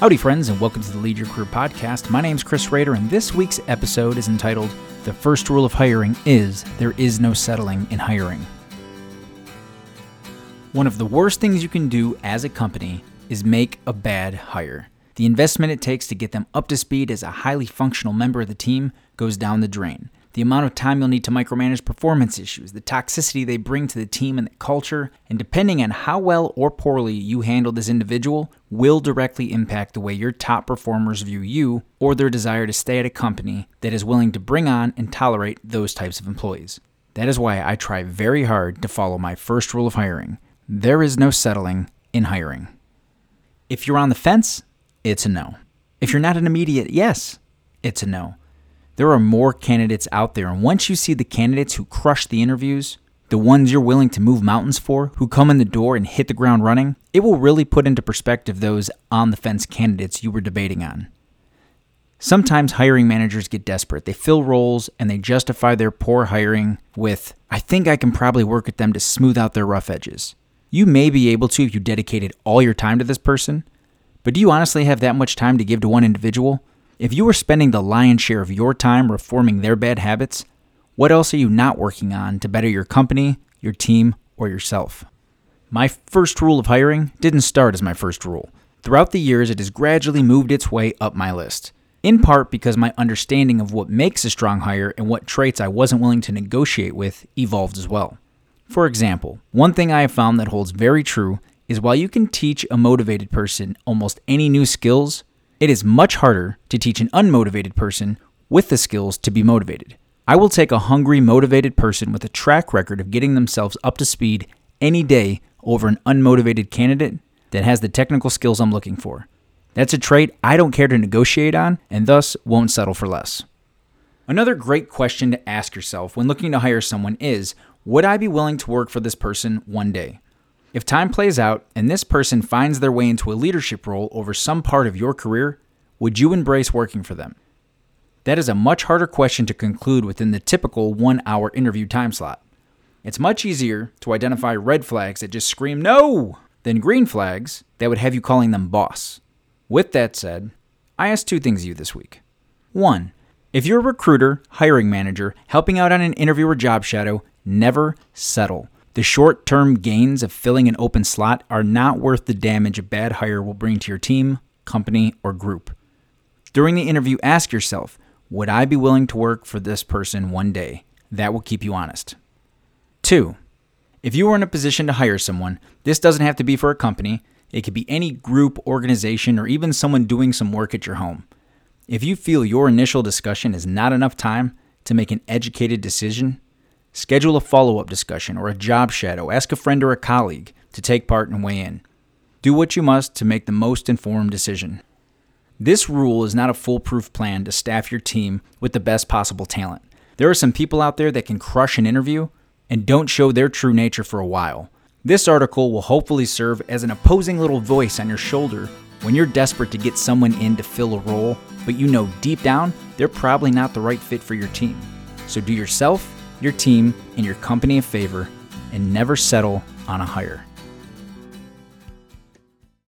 Howdy, friends, and welcome to the Lead Your Career podcast. My name is Chris Rader, and this week's episode is entitled The First Rule of Hiring is There is no settling in hiring. One of the worst things you can do as a company is make a bad hire. The investment it takes to get them up to speed as a highly functional member of the team goes down the drain the amount of time you'll need to micromanage performance issues, the toxicity they bring to the team and the culture, and depending on how well or poorly you handle this individual, will directly impact the way your top performers view you or their desire to stay at a company that is willing to bring on and tolerate those types of employees. That is why I try very hard to follow my first rule of hiring there is no settling in hiring. If you're on the fence, it's a no. If you're not an immediate yes, it's a no. There are more candidates out there, and once you see the candidates who crush the interviews, the ones you're willing to move mountains for, who come in the door and hit the ground running, it will really put into perspective those on the fence candidates you were debating on. Sometimes hiring managers get desperate. They fill roles and they justify their poor hiring with, I think I can probably work with them to smooth out their rough edges. You may be able to if you dedicated all your time to this person, but do you honestly have that much time to give to one individual? If you are spending the lion's share of your time reforming their bad habits, what else are you not working on to better your company, your team, or yourself? My first rule of hiring didn't start as my first rule. Throughout the years, it has gradually moved its way up my list, in part because my understanding of what makes a strong hire and what traits I wasn't willing to negotiate with evolved as well. For example, one thing I have found that holds very true is while you can teach a motivated person almost any new skills, it is much harder to teach an unmotivated person with the skills to be motivated. I will take a hungry, motivated person with a track record of getting themselves up to speed any day over an unmotivated candidate that has the technical skills I'm looking for. That's a trait I don't care to negotiate on and thus won't settle for less. Another great question to ask yourself when looking to hire someone is Would I be willing to work for this person one day? If time plays out and this person finds their way into a leadership role over some part of your career, would you embrace working for them? That is a much harder question to conclude within the typical one hour interview time slot. It's much easier to identify red flags that just scream no than green flags that would have you calling them boss. With that said, I asked two things of you this week. One, if you're a recruiter, hiring manager, helping out on an interview or job shadow, never settle. The short term gains of filling an open slot are not worth the damage a bad hire will bring to your team, company, or group. During the interview, ask yourself Would I be willing to work for this person one day? That will keep you honest. Two, if you are in a position to hire someone, this doesn't have to be for a company, it could be any group, organization, or even someone doing some work at your home. If you feel your initial discussion is not enough time to make an educated decision, Schedule a follow up discussion or a job shadow. Ask a friend or a colleague to take part and weigh in. Do what you must to make the most informed decision. This rule is not a foolproof plan to staff your team with the best possible talent. There are some people out there that can crush an interview and don't show their true nature for a while. This article will hopefully serve as an opposing little voice on your shoulder when you're desperate to get someone in to fill a role, but you know deep down they're probably not the right fit for your team. So do yourself your team, and your company a favor and never settle on a hire.